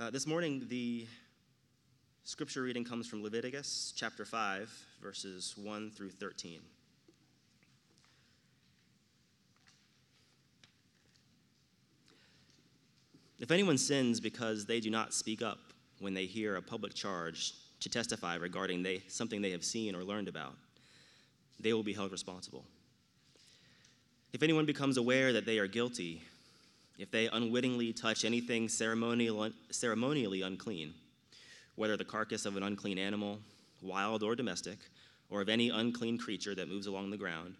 Uh, this morning, the scripture reading comes from Leviticus chapter 5, verses 1 through 13. If anyone sins because they do not speak up when they hear a public charge to testify regarding they, something they have seen or learned about, they will be held responsible. If anyone becomes aware that they are guilty, if they unwittingly touch anything ceremonial, ceremonially unclean, whether the carcass of an unclean animal, wild or domestic, or of any unclean creature that moves along the ground,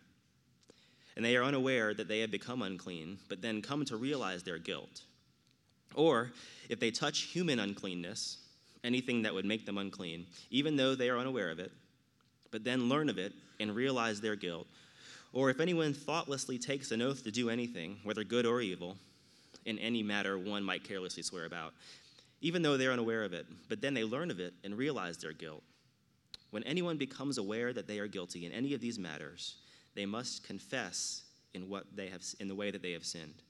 and they are unaware that they have become unclean, but then come to realize their guilt, or if they touch human uncleanness, anything that would make them unclean, even though they are unaware of it, but then learn of it and realize their guilt, or if anyone thoughtlessly takes an oath to do anything, whether good or evil, in any matter one might carelessly swear about, even though they're unaware of it, but then they learn of it and realize their guilt. When anyone becomes aware that they are guilty in any of these matters, they must confess in what they have in the way that they have sinned.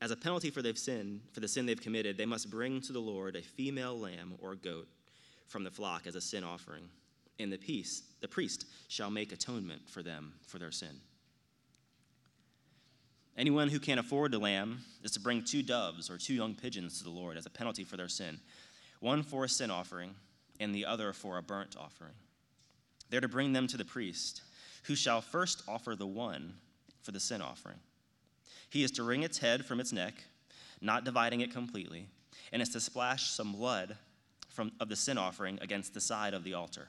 As a penalty for their sin, for the sin they've committed, they must bring to the Lord a female lamb or goat from the flock as a sin offering. And the peace, the priest shall make atonement for them for their sin. Anyone who can't afford a lamb is to bring two doves or two young pigeons to the Lord as a penalty for their sin, one for a sin offering and the other for a burnt offering. They're to bring them to the priest, who shall first offer the one for the sin offering. He is to wring its head from its neck, not dividing it completely, and is to splash some blood from, of the sin offering against the side of the altar.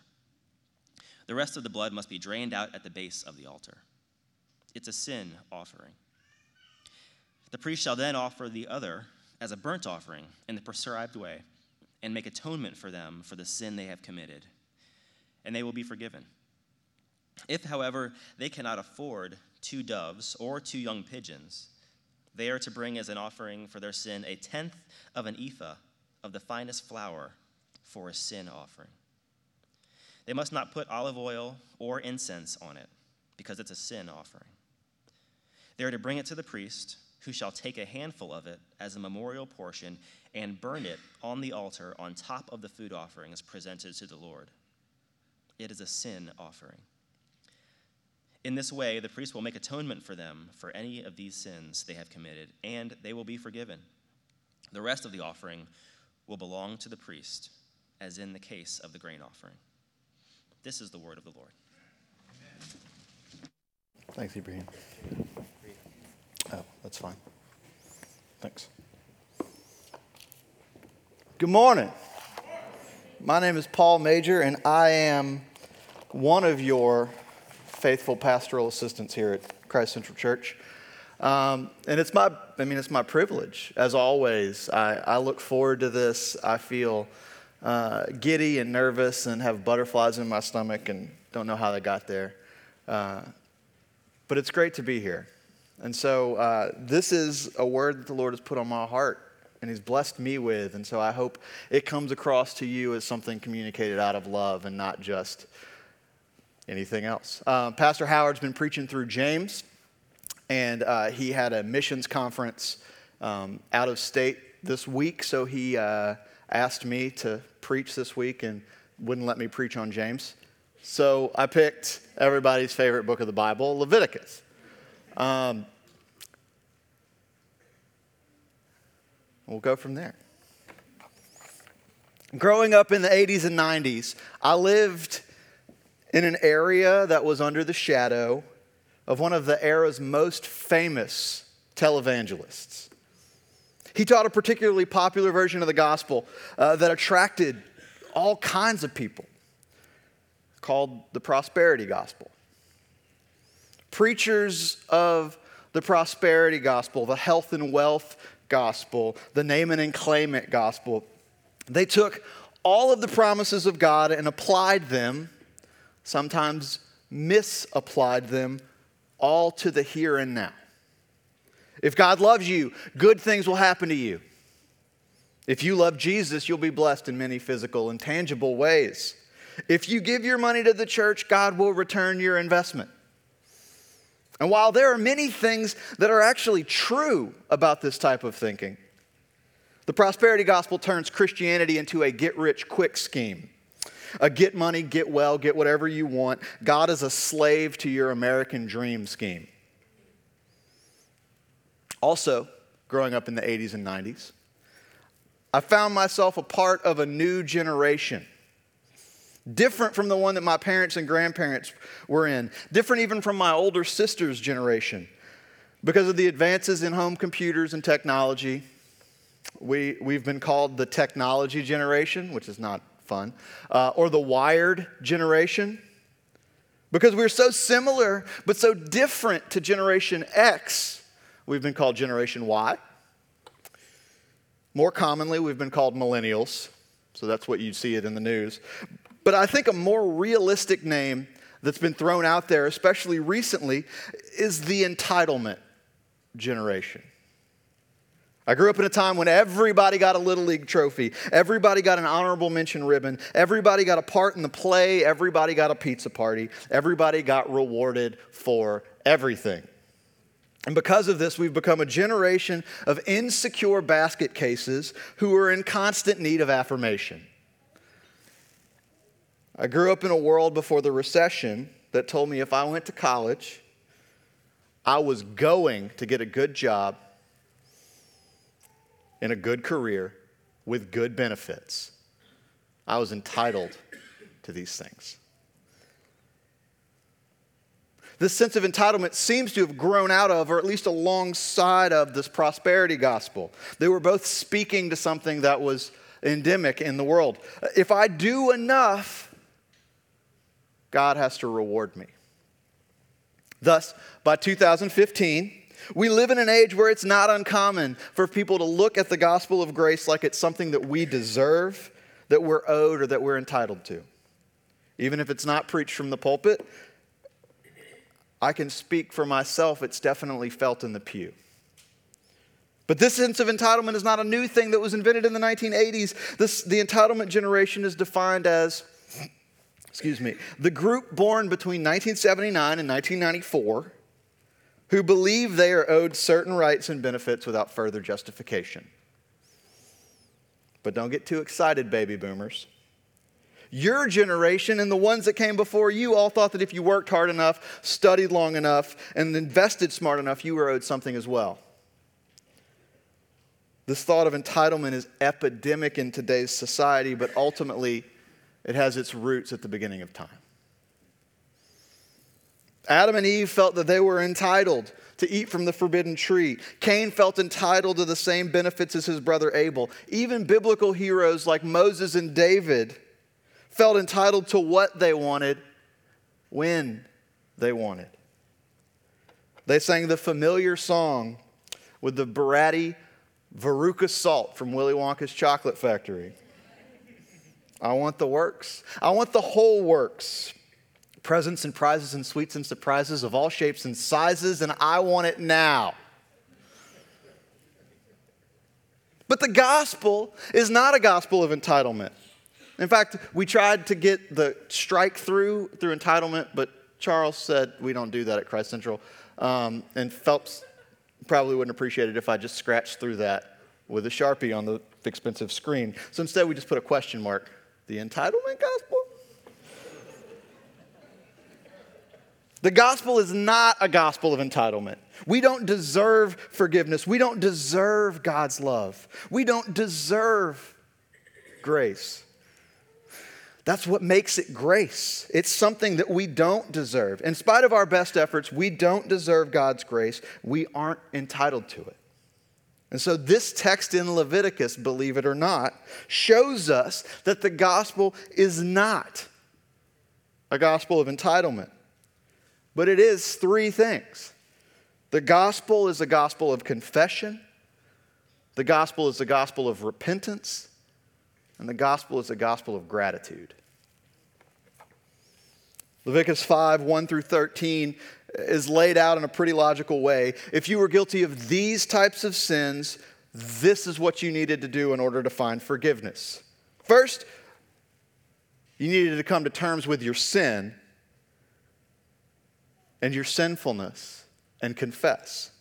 The rest of the blood must be drained out at the base of the altar. It's a sin offering. The priest shall then offer the other as a burnt offering in the prescribed way and make atonement for them for the sin they have committed, and they will be forgiven. If, however, they cannot afford two doves or two young pigeons, they are to bring as an offering for their sin a tenth of an ephah of the finest flour for a sin offering. They must not put olive oil or incense on it, because it's a sin offering. They are to bring it to the priest, who shall take a handful of it as a memorial portion and burn it on the altar on top of the food offerings presented to the Lord. It is a sin offering. In this way, the priest will make atonement for them for any of these sins they have committed, and they will be forgiven. The rest of the offering will belong to the priest, as in the case of the grain offering. This is the word of the Lord. Thanks, Ibrahim. Oh, that's fine. Thanks. Good morning. My name is Paul Major, and I am one of your faithful pastoral assistants here at Christ Central Church. Um, and it's my, I mean, it's my privilege, as always. I, I look forward to this. I feel uh, giddy and nervous and have butterflies in my stomach and don't know how they got there. Uh, but it's great to be here. And so uh, this is a word that the Lord has put on my heart and He's blessed me with. And so I hope it comes across to you as something communicated out of love and not just anything else. Uh, Pastor Howard's been preaching through James, and uh, he had a missions conference um, out of state this week, so he uh, asked me to preach this week and wouldn't let me preach on James. So I picked everybody's favorite book of the Bible, Leviticus. Um, we'll go from there. Growing up in the 80s and 90s, I lived in an area that was under the shadow of one of the era's most famous televangelists. He taught a particularly popular version of the gospel uh, that attracted all kinds of people, called the prosperity gospel. Preachers of the prosperity gospel, the health and wealth gospel, the name it and claim it gospel, they took all of the promises of God and applied them sometimes misapplied them all to the here and now. If God loves you, good things will happen to you. If you love Jesus, you'll be blessed in many physical and tangible ways. If you give your money to the church, God will return your investment. And while there are many things that are actually true about this type of thinking, The prosperity gospel turns Christianity into a get rich quick scheme. A get money, get well, get whatever you want. God is a slave to your American dream scheme. Also, growing up in the 80s and 90s, I found myself a part of a new generation. Different from the one that my parents and grandparents were in, different even from my older sister's generation. Because of the advances in home computers and technology, we, we've been called the technology generation, which is not fun, uh, or the wired generation. Because we're so similar but so different to Generation X, we've been called Generation Y. More commonly, we've been called millennials, so that's what you see it in the news. But I think a more realistic name that's been thrown out there, especially recently, is the entitlement generation. I grew up in a time when everybody got a Little League trophy, everybody got an honorable mention ribbon, everybody got a part in the play, everybody got a pizza party, everybody got rewarded for everything. And because of this, we've become a generation of insecure basket cases who are in constant need of affirmation. I grew up in a world before the recession that told me if I went to college, I was going to get a good job in a good career with good benefits. I was entitled to these things. This sense of entitlement seems to have grown out of, or at least alongside of, this prosperity gospel. They were both speaking to something that was endemic in the world. If I do enough, God has to reward me. Thus, by 2015, we live in an age where it's not uncommon for people to look at the gospel of grace like it's something that we deserve, that we're owed, or that we're entitled to. Even if it's not preached from the pulpit, I can speak for myself, it's definitely felt in the pew. But this sense of entitlement is not a new thing that was invented in the 1980s. This, the entitlement generation is defined as, excuse me, the group born between 1979 and 1994 who believe they are owed certain rights and benefits without further justification. But don't get too excited, baby boomers. Your generation and the ones that came before you all thought that if you worked hard enough, studied long enough, and invested smart enough, you were owed something as well. This thought of entitlement is epidemic in today's society, but ultimately it has its roots at the beginning of time. Adam and Eve felt that they were entitled to eat from the forbidden tree. Cain felt entitled to the same benefits as his brother Abel. Even biblical heroes like Moses and David felt entitled to what they wanted when they wanted. They sang the familiar song with the bratty Veruca Salt from Willy Wonka's Chocolate Factory. I want the works. I want the whole works presents and prizes and sweets and surprises of all shapes and sizes, and I want it now. But the gospel is not a gospel of entitlement. In fact, we tried to get the strike through through entitlement, but Charles said we don't do that at Christ Central. Um, and Phelps probably wouldn't appreciate it if I just scratched through that with a Sharpie on the expensive screen. So instead, we just put a question mark. The entitlement gospel? The gospel is not a gospel of entitlement. We don't deserve forgiveness. We don't deserve God's love. We don't deserve grace. That's what makes it grace. It's something that we don't deserve. In spite of our best efforts, we don't deserve God's grace. We aren't entitled to it. And so, this text in Leviticus, believe it or not, shows us that the gospel is not a gospel of entitlement. But it is three things the gospel is a gospel of confession, the gospel is a gospel of repentance, and the gospel is a gospel of gratitude. Leviticus 5 1 through 13 is laid out in a pretty logical way. If you were guilty of these types of sins, this is what you needed to do in order to find forgiveness. First, you needed to come to terms with your sin and your sinfulness and confess,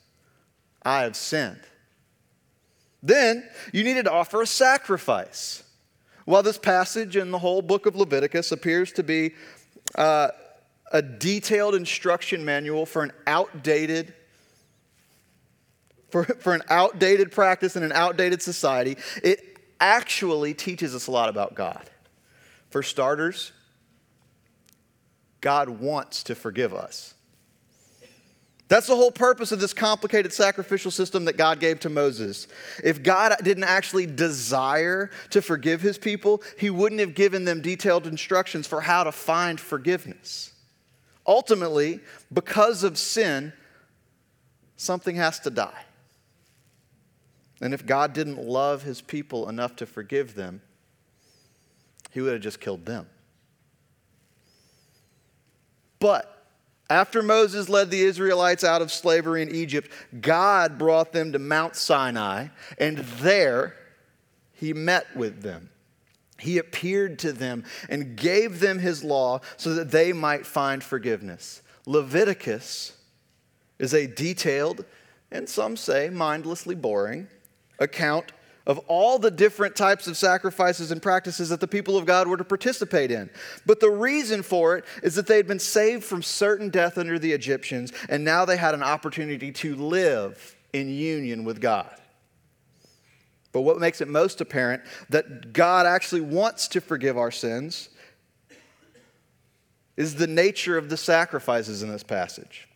I have sinned. Then you needed to offer a sacrifice. While this passage in the whole book of Leviticus appears to be uh, a detailed instruction manual for an outdated for, for an outdated practice in an outdated society, it actually teaches us a lot about God. For starters, God wants to forgive us. That's the whole purpose of this complicated sacrificial system that God gave to Moses. If God didn't actually desire to forgive his people, he wouldn't have given them detailed instructions for how to find forgiveness. Ultimately, because of sin, something has to die. And if God didn't love his people enough to forgive them, he would have just killed them. But after Moses led the Israelites out of slavery in Egypt, God brought them to Mount Sinai, and there he met with them. He appeared to them and gave them his law so that they might find forgiveness. Leviticus is a detailed and some say mindlessly boring account of all the different types of sacrifices and practices that the people of God were to participate in. But the reason for it is that they had been saved from certain death under the Egyptians, and now they had an opportunity to live in union with God. But what makes it most apparent that God actually wants to forgive our sins is the nature of the sacrifices in this passage.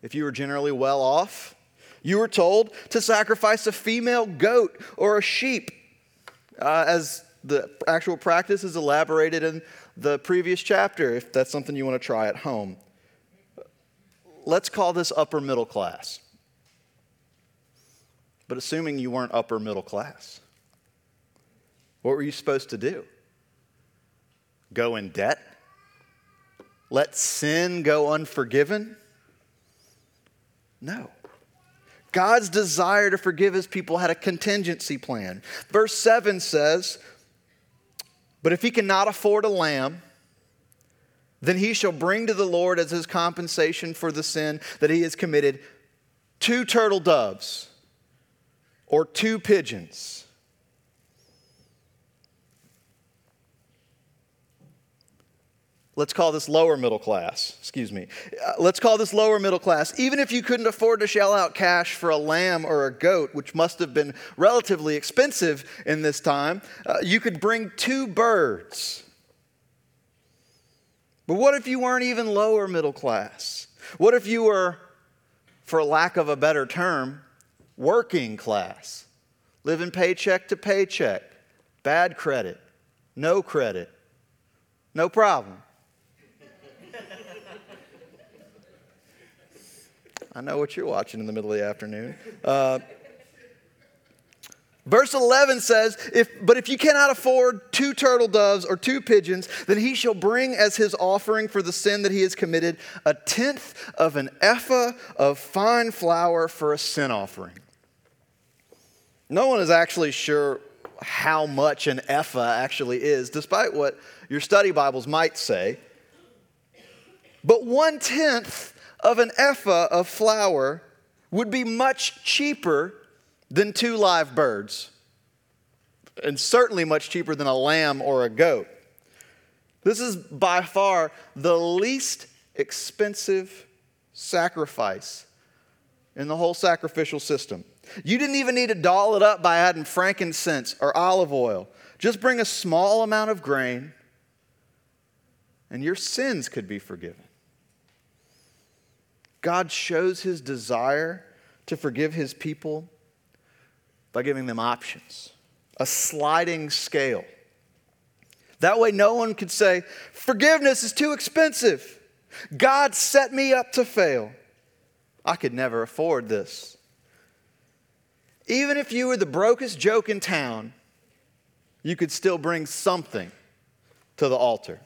If you were generally well off, you were told to sacrifice a female goat or a sheep, uh, as the actual practice is elaborated in the previous chapter, if that's something you want to try at home. Let's call this upper middle class. But assuming you weren't upper middle class, what were you supposed to do? Go in debt? Let sin go unforgiven? No. God's desire to forgive his people had a contingency plan. Verse 7 says, But if he cannot afford a lamb, then he shall bring to the Lord as his compensation for the sin that he has committed two turtle doves or two pigeons Let's call this lower middle class. Excuse me. Uh, let's call this lower middle class. Even if you couldn't afford to shell out cash for a lamb or a goat, which must have been relatively expensive in this time, uh, you could bring two birds. But what if you weren't even lower middle class? What if you were, for lack of a better term, working class, living paycheck to paycheck, bad credit, no credit, no problem? I know what you're watching in the middle of the afternoon. Uh, Verse 11 says, if, But if you cannot afford two turtle doves or two pigeons, then he shall bring as his offering for the sin that he has committed a tenth of an ephah of fine flour for a sin offering. No one is actually sure how much an ephah actually is, despite what your study Bibles might say. But one tenth of an ephah of flour would be much cheaper than two live birds, and certainly much cheaper than a lamb or a goat. This is by far the least expensive sacrifice in the whole sacrificial system. You didn't even need to doll it up by adding frankincense or olive oil. Just bring a small amount of grain, and your sins could be forgiven. God shows his desire to forgive his people by giving them options, a sliding scale. That way, no one could say, Forgiveness is too expensive. God set me up to fail. I could never afford this. Even if you were the brokest joke in town, you could still bring something to the altar.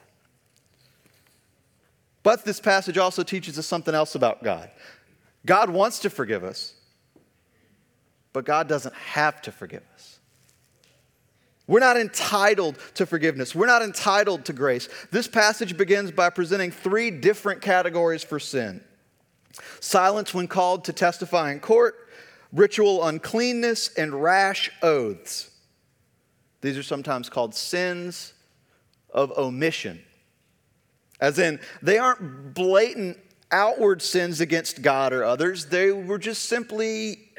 But this passage also teaches us something else about God. God wants to forgive us, but God doesn't have to forgive us. We're not entitled to forgiveness. We're not entitled to grace. This passage begins by presenting three different categories for sin silence when called to testify in court, ritual uncleanness, and rash oaths. These are sometimes called sins of omission. As in, they aren't blatant outward sins against God or others, they were just simply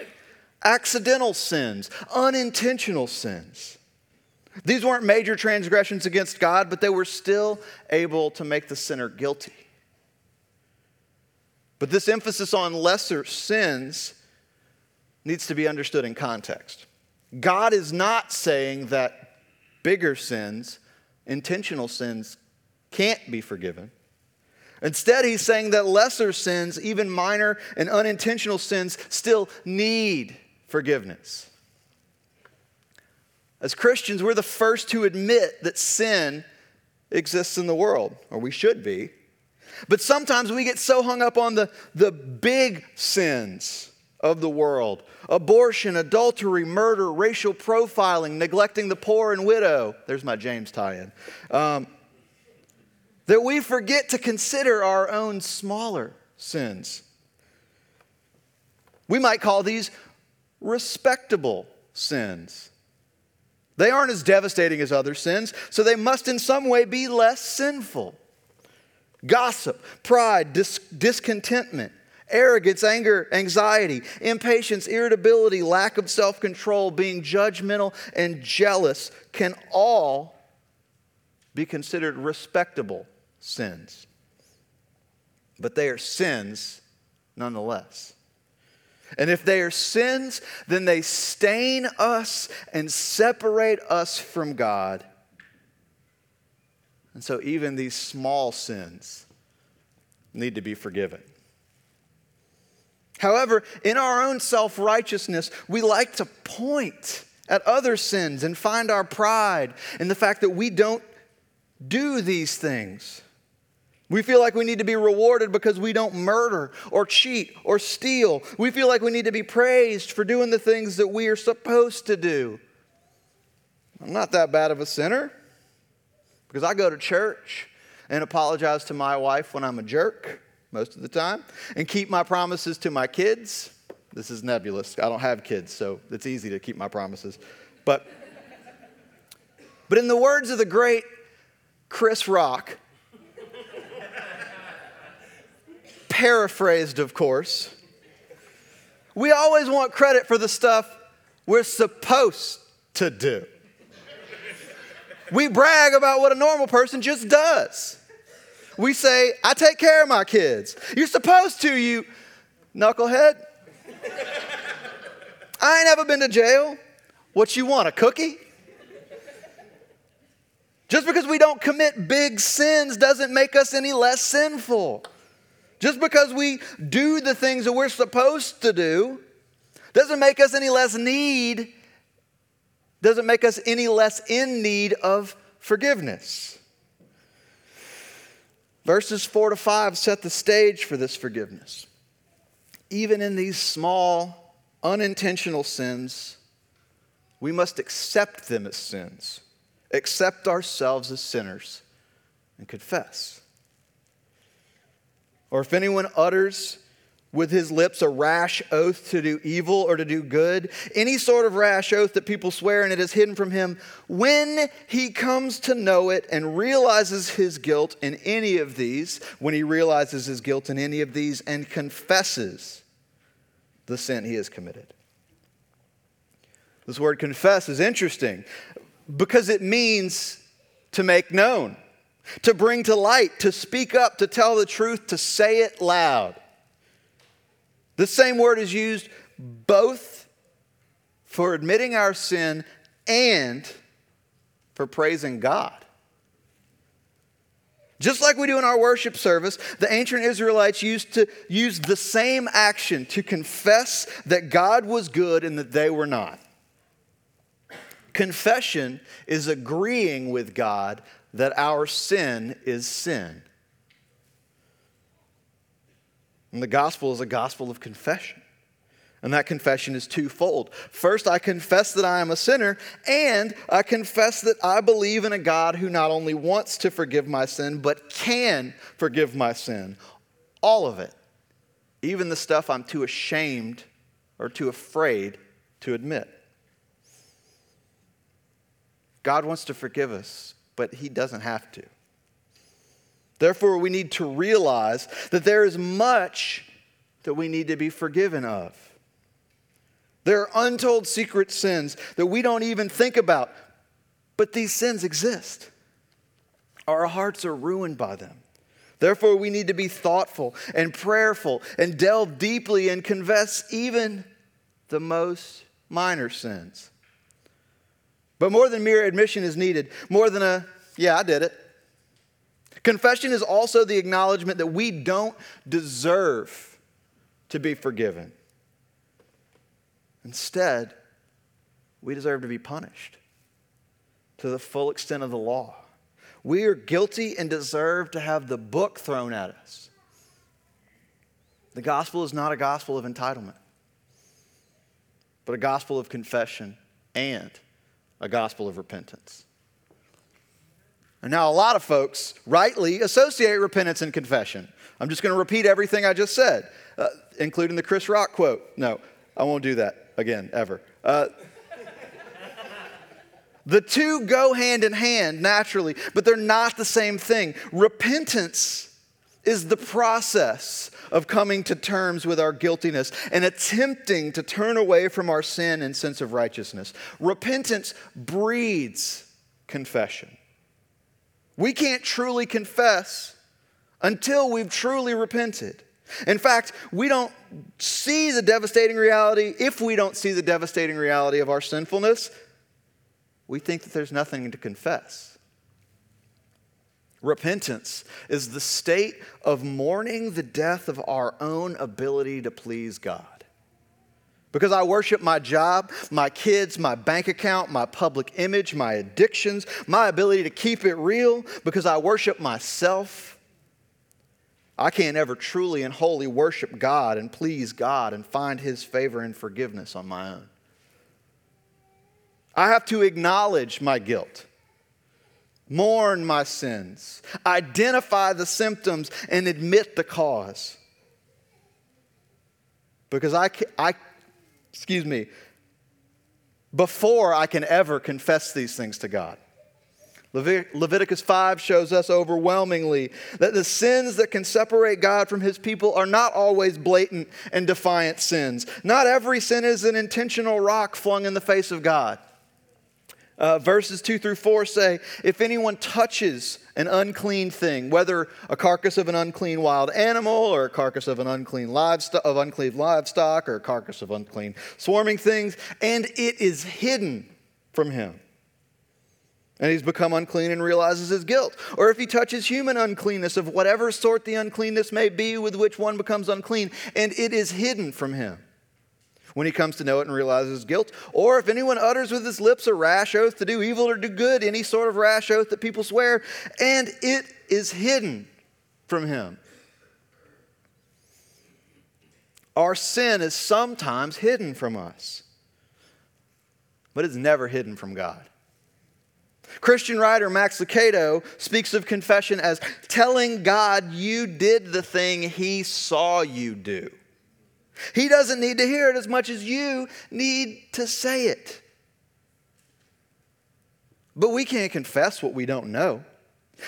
accidental sins, unintentional sins. These weren't major transgressions against God, but they were still able to make the sinner guilty. But this emphasis on lesser sins needs to be understood in context. God is not saying that bigger sins, intentional sins, can't be forgiven. Instead, he's saying that lesser sins, even minor and unintentional sins, still need forgiveness. As Christians, we're the first to admit that sin exists in the world, or we should be. But sometimes we get so hung up on the, the big sins of the world abortion, adultery, murder, racial profiling, neglecting the poor and widow. There's my James tie in. Um, that we forget to consider our own smaller sins. We might call these respectable sins. They aren't as devastating as other sins, so they must in some way be less sinful. Gossip, pride, dis- discontentment, arrogance, anger, anxiety, impatience, irritability, lack of self control, being judgmental and jealous can all be considered respectable sins. But they are sins nonetheless. And if they are sins, then they stain us and separate us from God. And so even these small sins need to be forgiven. However, in our own self righteousness, we like to point at other sins and find our pride in the fact that we don't do these things. We feel like we need to be rewarded because we don't murder or cheat or steal. We feel like we need to be praised for doing the things that we are supposed to do. I'm not that bad of a sinner because I go to church and apologize to my wife when I'm a jerk most of the time, and keep my promises to my kids. This is nebulous. I don't have kids, so it's easy to keep my promises. But, but in the words of the great Chris Rock, paraphrased, of course, we always want credit for the stuff we're supposed to do. We brag about what a normal person just does we say, I take care of my kids. You're supposed to, you knucklehead. I ain't ever been to jail. What you want, a cookie? Just because we don't commit big sins doesn't make us any less sinful. Just because we do the things that we're supposed to do doesn't make us any less need, doesn't make us any less in need of forgiveness. Verses 4 to 5 set the stage for this forgiveness. Even in these small, unintentional sins, we must accept them as sins, accept ourselves as sinners, and confess. Or if anyone utters with his lips a rash oath to do evil or to do good, any sort of rash oath that people swear and it is hidden from him, when he comes to know it and realizes his guilt in any of these, when he realizes his guilt in any of these and confesses the sin he has committed. This word confess is interesting because it means to make known, to bring to light, to speak up, to tell the truth, to say it loud. The same word is used both for admitting our sin and for praising God. Just like we do in our worship service, the ancient Israelites used to use the same action to confess that God was good and that they were not. Confession is agreeing with God that our sin is sin. And the gospel is a gospel of confession. And that confession is twofold. First, I confess that I am a sinner, and I confess that I believe in a God who not only wants to forgive my sin, but can forgive my sin. All of it. Even the stuff I'm too ashamed or too afraid to admit. God wants to forgive us, but He doesn't have to. Therefore, we need to realize that there is much that we need to be forgiven of. There are untold secret sins that we don't even think about, but these sins exist. Our hearts are ruined by them. Therefore, we need to be thoughtful and prayerful and delve deeply and confess even the most minor sins. But more than mere admission is needed, more than a, yeah, I did it. Confession is also the acknowledgement that we don't deserve to be forgiven. Instead, we deserve to be punished to the full extent of the law. We are guilty and deserve to have the book thrown at us. The gospel is not a gospel of entitlement, but a gospel of confession and a gospel of repentance. And now, a lot of folks rightly associate repentance and confession. I'm just going to repeat everything I just said, uh, including the Chris Rock quote. No, I won't do that again, ever. Uh, the two go hand in hand naturally, but they're not the same thing. Repentance is the process of coming to terms with our guiltiness and attempting to turn away from our sin and sense of righteousness. Repentance breeds confession. We can't truly confess until we've truly repented. In fact, we don't see the devastating reality, if we don't see the devastating reality of our sinfulness, we think that there's nothing to confess. Repentance is the state of mourning the death of our own ability to please God. Because I worship my job, my kids, my bank account, my public image, my addictions, my ability to keep it real, because I worship myself. I can't ever truly and wholly worship God and please God and find His favor and forgiveness on my own. I have to acknowledge my guilt, mourn my sins, identify the symptoms, and admit the cause. Because I, I excuse me, before I can ever confess these things to God. Leviticus 5 shows us overwhelmingly that the sins that can separate God from his people are not always blatant and defiant sins. Not every sin is an intentional rock flung in the face of God. Uh, verses 2 through 4 say, If anyone touches an unclean thing, whether a carcass of an unclean wild animal, or a carcass of an unclean livestock, of unclean livestock, or a carcass of unclean swarming things, and it is hidden from him, and he's become unclean and realizes his guilt. Or if he touches human uncleanness of whatever sort the uncleanness may be with which one becomes unclean, and it is hidden from him when he comes to know it and realizes his guilt. Or if anyone utters with his lips a rash oath to do evil or do good, any sort of rash oath that people swear, and it is hidden from him. Our sin is sometimes hidden from us, but it's never hidden from God. Christian writer Max Lucado speaks of confession as telling God you did the thing he saw you do. He doesn't need to hear it as much as you need to say it. But we can't confess what we don't know.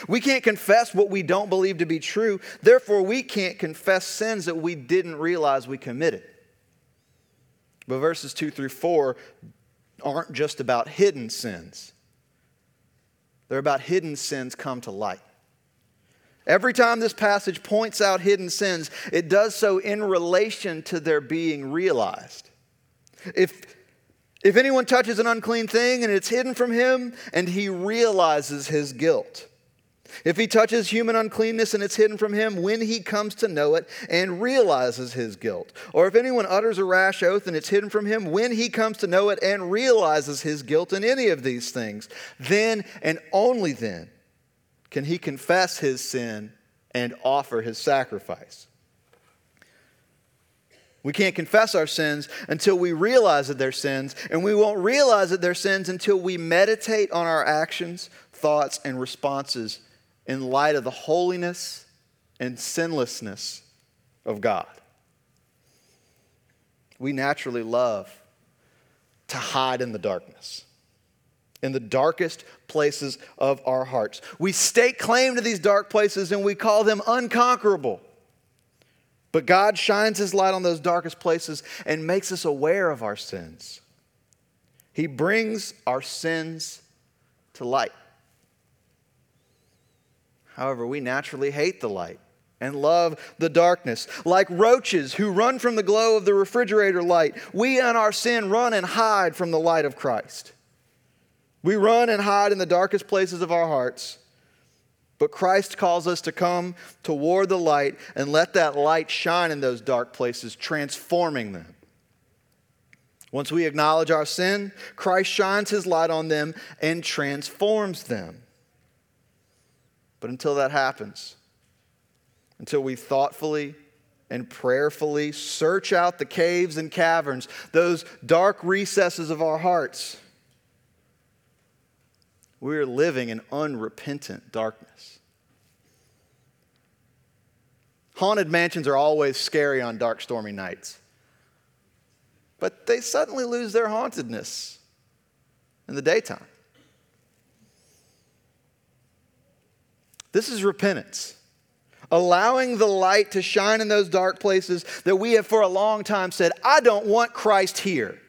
We can't confess what we don't believe to be true. Therefore, we can't confess sins that we didn't realize we committed. But verses 2 through 4 aren't just about hidden sins, they're about hidden sins come to light. Every time this passage points out hidden sins, it does so in relation to their being realized. If, if anyone touches an unclean thing and it's hidden from him and he realizes his guilt, if he touches human uncleanness and it's hidden from him when he comes to know it and realizes his guilt, or if anyone utters a rash oath and it's hidden from him when he comes to know it and realizes his guilt in any of these things, then and only then can he confess his sin and offer his sacrifice. We can't confess our sins until we realize that they're sins, and we won't realize that they're sins until we meditate on our actions, thoughts, and responses in light of the holiness and sinlessness of God. we naturally love to hide in the darkness, in the darkest places of our hearts. We stake claim to these dark places and we call them unconquerable. But God shines His light on those darkest places and makes us aware of our sins. He brings our sins to light. However, we naturally hate the light and love the darkness. Like roaches who run from the glow of the refrigerator light, we in our sin run and hide from the light of Christ. We run and hide in the darkest places of our hearts. But Christ calls us to come toward the light and let that light shine in those dark places, transforming them. Once we acknowledge our sin, Christ shines his light on them and transforms them. But until that happens, until we thoughtfully and prayerfully search out the caves and caverns, those dark recesses of our hearts, we're living in unrepentant darkness. Haunted mansions are always scary on dark, stormy nights but they suddenly lose their hauntedness in the daytime. This is repentance. Allowing the light to shine in those dark places that we have for a long time said, I don't want Christ here.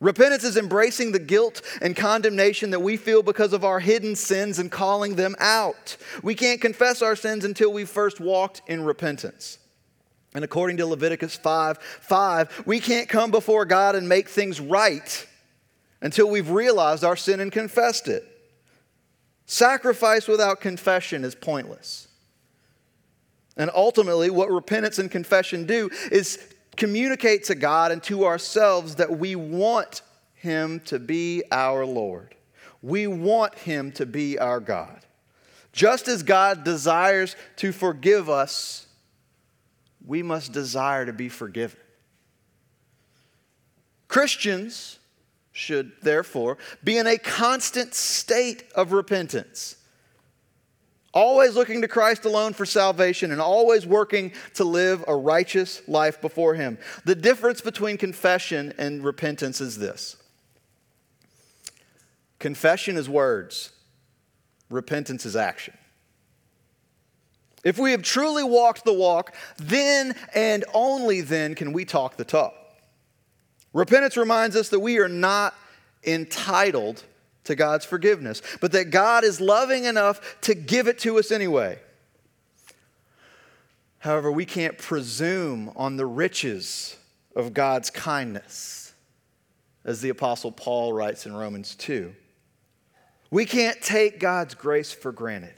Repentance is embracing the guilt and condemnation that we feel because of our hidden sins and calling them out. We can't confess our sins until we first walked in repentance. And according to Leviticus 5 5, we can't come before God and make things right until we've realized our sin and confessed it. Sacrifice without confession is pointless. And ultimately, what repentance and confession do is communicate to God and to ourselves that we want Him to be our Lord. We want Him to be our God. Just as God desires to forgive us we must desire to be forgiven. Christians should, therefore, be in a constant state of repentance, always looking to Christ alone for salvation and always working to live a righteous life before Him. The difference between confession and repentance is this confession is words, repentance is action. If we have truly walked the walk, then and only then can we talk the talk. Repentance reminds us that we are not entitled to God's forgiveness, but that God is loving enough to give it to us anyway. However, we can't presume on the riches of God's kindness, as the Apostle Paul writes in Romans 2. We can't take God's grace for granted.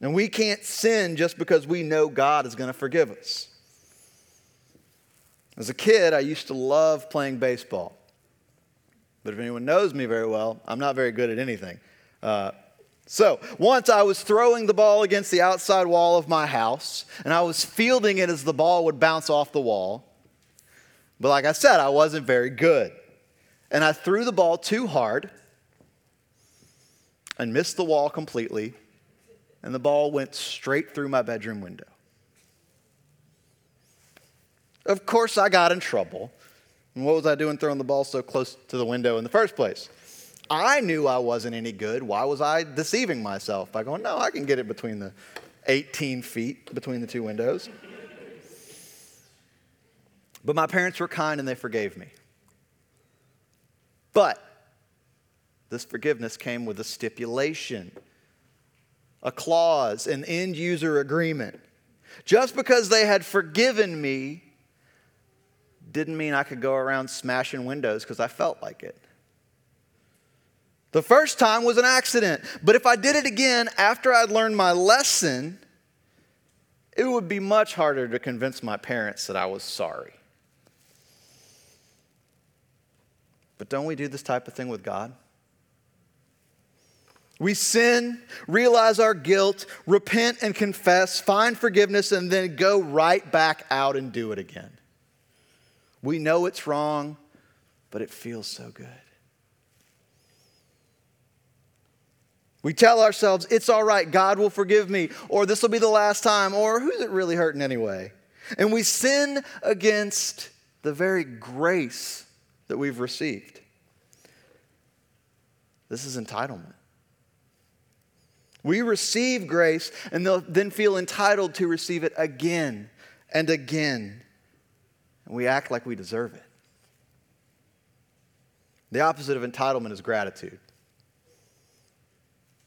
And we can't sin just because we know God is going to forgive us. As a kid, I used to love playing baseball. But if anyone knows me very well, I'm not very good at anything. Uh, so, once I was throwing the ball against the outside wall of my house, and I was fielding it as the ball would bounce off the wall. But like I said, I wasn't very good. And I threw the ball too hard and missed the wall completely and the ball went straight through my bedroom window. Of course, I got in trouble. And what was I doing throwing the ball so close to the window in the first place? I knew I wasn't any good. Why was I deceiving myself by going, no, I can get it between the 18 feet between the two windows? But my parents were kind and they forgave me. But this forgiveness came with a stipulation a clause, an end user agreement. Just because they had forgiven me didn't mean I could go around smashing windows because I felt like it. The first time was an accident, but if I did it again after I'd learned my lesson, it would be much harder to convince my parents that I was sorry. But don't we do this type of thing with God? We sin, realize our guilt, repent and confess, find forgiveness, and then go right back out and do it again. We know it's wrong, but it feels so good. We tell ourselves, it's all right, God will forgive me, or this will be the last time, or who's it really hurting anyway? And we sin against the very grace that we've received. This is entitlement. We receive grace and then feel entitled to receive it again and again. And we act like we deserve it. The opposite of entitlement is gratitude.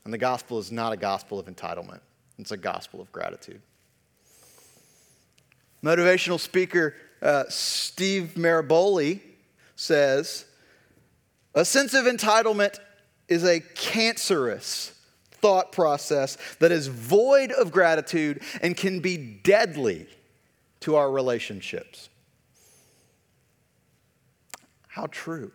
And the gospel is not a gospel of entitlement, it's a gospel of gratitude. Motivational speaker uh, Steve Maraboli says a sense of entitlement is a cancerous thought process that is void of gratitude and can be deadly to our relationships. How true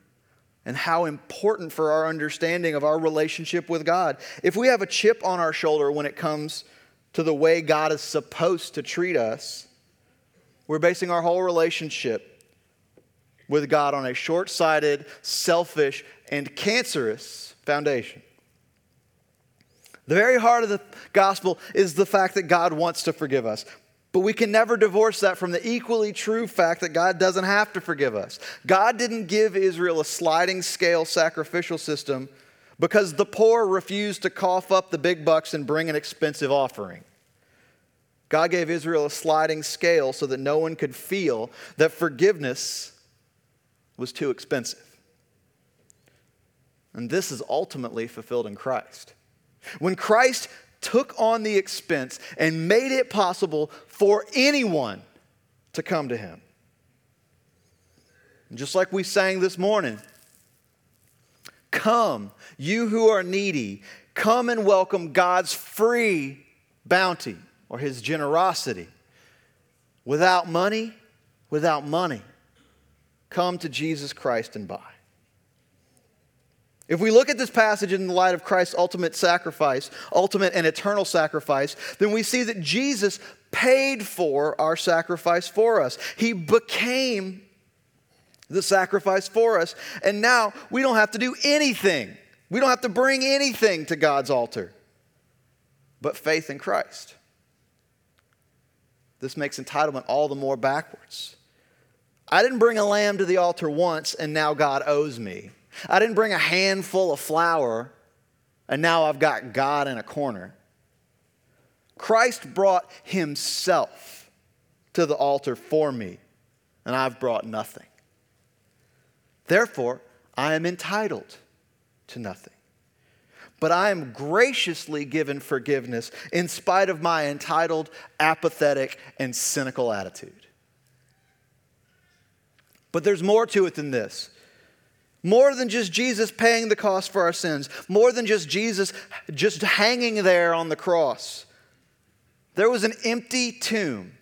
and how important for our understanding of our relationship with God. If we have a chip on our shoulder when it comes to the way God is supposed to treat us, we're basing our whole relationship with God on a short sighted, selfish, and cancerous foundation. The very heart of the gospel is the fact that God wants to forgive us. But we can never divorce that from the equally true fact that God doesn't have to forgive us. God didn't give Israel a sliding scale sacrificial system because the poor refused to cough up the big bucks and bring an expensive offering. God gave Israel a sliding scale so that no one could feel that forgiveness was too expensive. And this is ultimately fulfilled in Christ. When Christ took on the expense and made it possible for anyone to come to him. And just like we sang this morning, come, you who are needy, come and welcome God's free bounty or his generosity. Without money, without money, come to Jesus Christ and buy. If we look at this passage in the light of Christ's ultimate sacrifice, ultimate and eternal sacrifice, then we see that Jesus paid for our sacrifice for us. He became the sacrifice for us. And now we don't have to do anything. We don't have to bring anything to God's altar but faith in Christ. This makes entitlement all the more backwards. I didn't bring a lamb to the altar once and now God owes me. I didn't bring a handful of flour and now I've got God in a corner. Christ brought himself to the altar for me, and I've brought nothing. Therefore, I am entitled to nothing. But I am graciously given forgiveness in spite of my entitled, apathetic, and cynical attitude. But there's more to it than this. More than just Jesus paying the cost for our sins, more than just Jesus just hanging there on the cross. There was an empty tomb.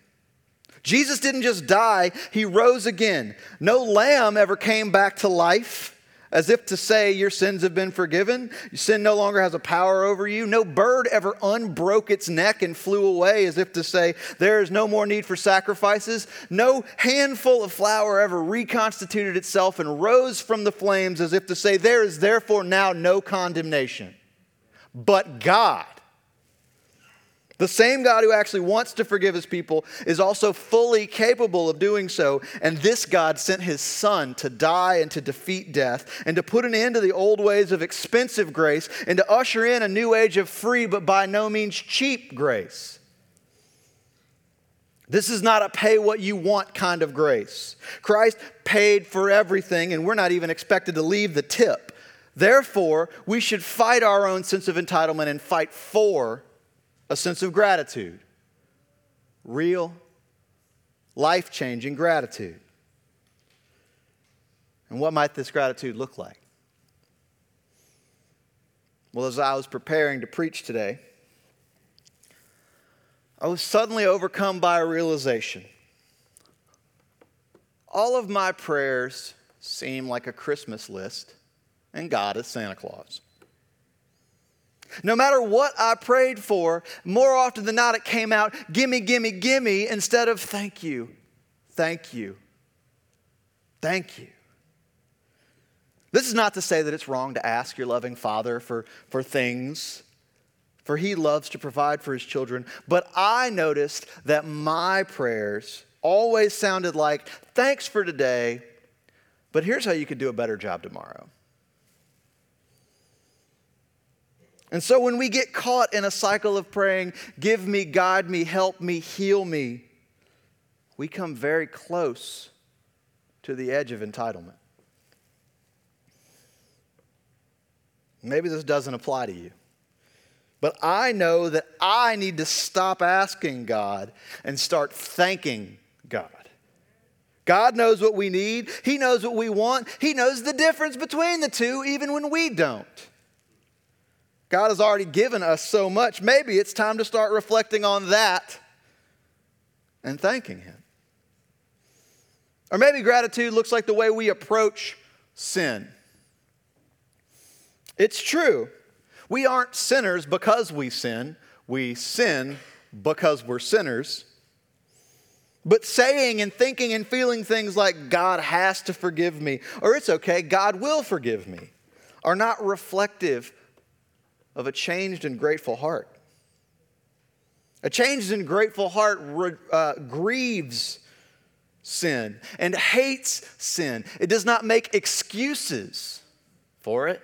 Jesus didn't just die, he rose again. No lamb ever came back to life as if to say, Your sins have been forgiven. Sin no longer has a power over you. No bird ever unbroke its neck and flew away, as if to say, There is no more need for sacrifices. No handful of flour ever reconstituted itself and rose from the flames, as if to say, There is therefore now no condemnation. But God the same God who actually wants to forgive his people is also fully capable of doing so. And this God sent his son to die and to defeat death and to put an end to the old ways of expensive grace and to usher in a new age of free but by no means cheap grace. This is not a pay what you want kind of grace. Christ paid for everything, and we're not even expected to leave the tip. Therefore, we should fight our own sense of entitlement and fight for a sense of gratitude. Real, life changing gratitude. And what might this gratitude look like? Well, as I was preparing to preach today, I was suddenly overcome by a realization. All of my prayers seem like a Christmas list, and God is Santa Claus. No matter what I prayed for, more often than not, it came out, gimme, gimme, gimme, instead of thank you, thank you, thank you. This is not to say that it's wrong to ask your loving Father for, for things, for He loves to provide for His children. But I noticed that my prayers always sounded like, thanks for today, but here's how you could do a better job tomorrow. And so when we get caught in a cycle of praying, give me, guide me, help me, heal me, we come very close to the edge of entitlement. Maybe this doesn't apply to you. But I know that I need to stop asking God and start thanking God. God knows what we need, He knows what we want, He knows the difference between the two, even when we don't. God has already given us so much. Maybe it's time to start reflecting on that and thanking Him. Or maybe gratitude looks like the way we approach sin. It's true. We aren't sinners because we sin, we sin because we're sinners. But saying and thinking and feeling things like God has to forgive me or it's okay, God will forgive me are not reflective of a changed and grateful heart. A changed and grateful heart uh, grieves sin and hates sin. It does not make excuses for it.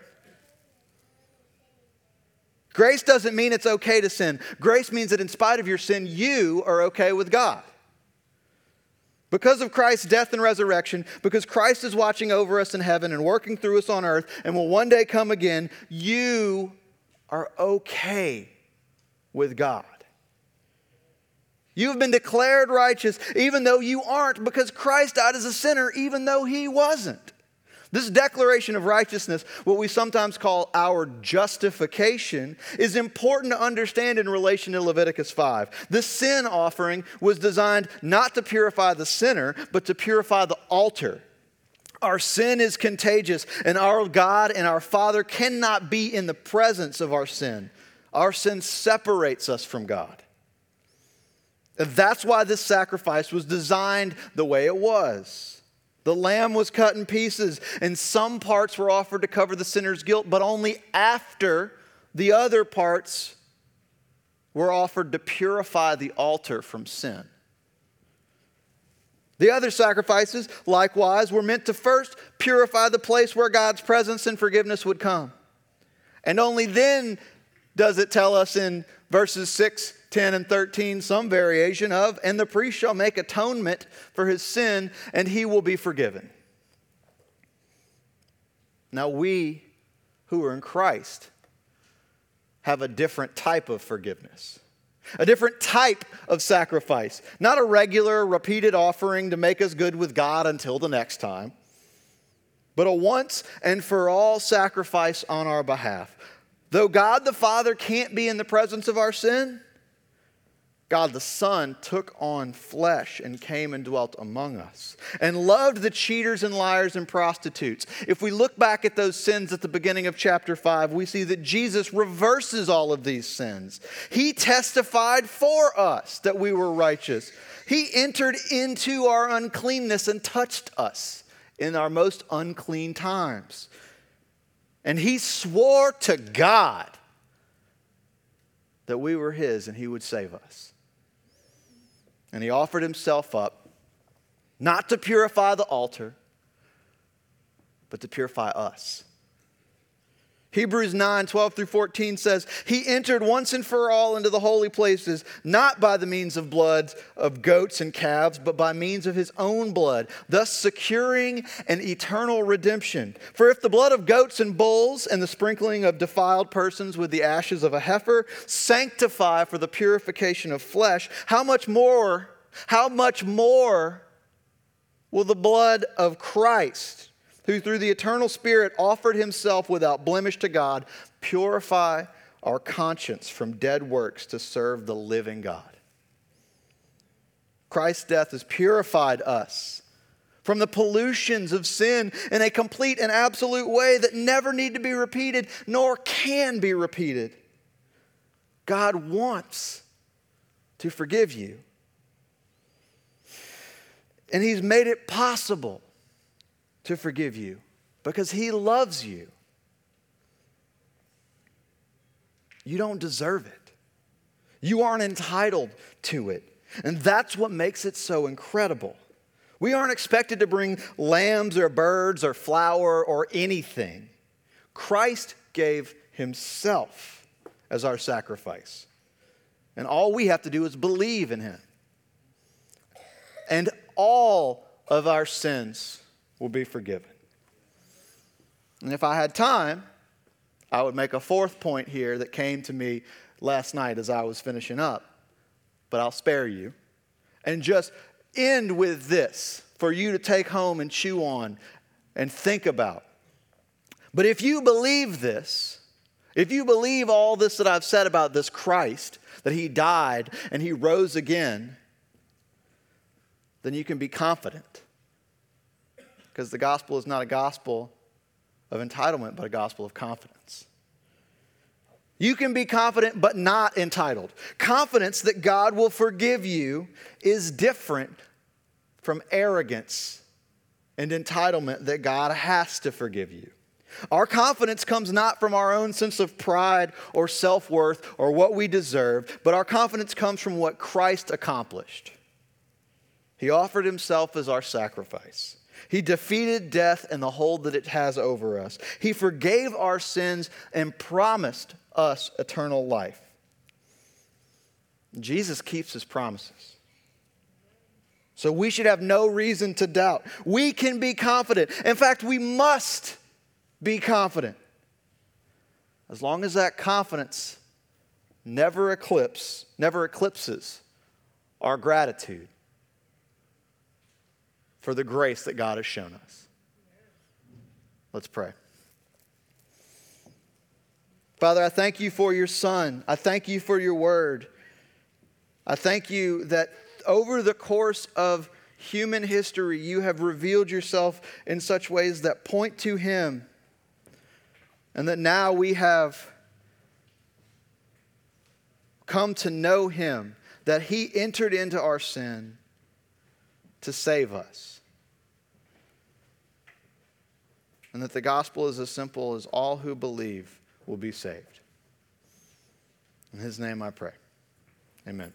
Grace doesn't mean it's okay to sin. Grace means that in spite of your sin, you are okay with God. Because of Christ's death and resurrection, because Christ is watching over us in heaven and working through us on earth and will one day come again, you are okay with God. You have been declared righteous even though you aren't, because Christ died as a sinner even though he wasn't. This declaration of righteousness, what we sometimes call our justification, is important to understand in relation to Leviticus 5. The sin offering was designed not to purify the sinner, but to purify the altar. Our sin is contagious, and our God and our Father cannot be in the presence of our sin. Our sin separates us from God. And that's why this sacrifice was designed the way it was. The lamb was cut in pieces, and some parts were offered to cover the sinner's guilt, but only after the other parts were offered to purify the altar from sin. The other sacrifices, likewise, were meant to first purify the place where God's presence and forgiveness would come. And only then does it tell us in verses 6 10 and 13, some variation of, and the priest shall make atonement for his sin, and he will be forgiven. Now, we who are in Christ have a different type of forgiveness, a different type of sacrifice, not a regular, repeated offering to make us good with God until the next time, but a once and for all sacrifice on our behalf. Though God the Father can't be in the presence of our sin, God the Son took on flesh and came and dwelt among us and loved the cheaters and liars and prostitutes. If we look back at those sins at the beginning of chapter 5, we see that Jesus reverses all of these sins. He testified for us that we were righteous, He entered into our uncleanness and touched us in our most unclean times. And He swore to God that we were His and He would save us. And he offered himself up, not to purify the altar, but to purify us. Hebrews 9, 12 through 14 says, He entered once and for all into the holy places, not by the means of blood of goats and calves, but by means of His own blood, thus securing an eternal redemption. For if the blood of goats and bulls and the sprinkling of defiled persons with the ashes of a heifer sanctify for the purification of flesh, how much more, how much more will the blood of Christ? Who through the eternal Spirit offered himself without blemish to God, purify our conscience from dead works to serve the living God. Christ's death has purified us from the pollutions of sin in a complete and absolute way that never need to be repeated nor can be repeated. God wants to forgive you. And He's made it possible to forgive you because He loves you. You don't deserve it, you aren't entitled to it. And that's what makes it so incredible. We aren't expected to bring lambs or birds or flour or anything. Christ gave himself as our sacrifice. And all we have to do is believe in him. And all of our sins will be forgiven. And if I had time, I would make a fourth point here that came to me last night as I was finishing up, but I'll spare you. And just end with this for you to take home and chew on and think about. But if you believe this, if you believe all this that I've said about this Christ, that he died and he rose again, then you can be confident. Because the gospel is not a gospel of entitlement, but a gospel of confidence. You can be confident, but not entitled. Confidence that God will forgive you is different from arrogance and entitlement that God has to forgive you. Our confidence comes not from our own sense of pride or self worth or what we deserve, but our confidence comes from what Christ accomplished. He offered himself as our sacrifice. He defeated death and the hold that it has over us. He forgave our sins and promised us eternal life. Jesus keeps his promises. So we should have no reason to doubt. We can be confident. In fact, we must be confident. As long as that confidence never eclipse, never eclipses our gratitude for the grace that God has shown us. Let's pray. Father, I thank you for your son. I thank you for your word. I thank you that over the course of human history, you have revealed yourself in such ways that point to him and that now we have come to know him, that he entered into our sin to save us. And that the gospel is as simple as all who believe will be saved. In his name I pray. Amen.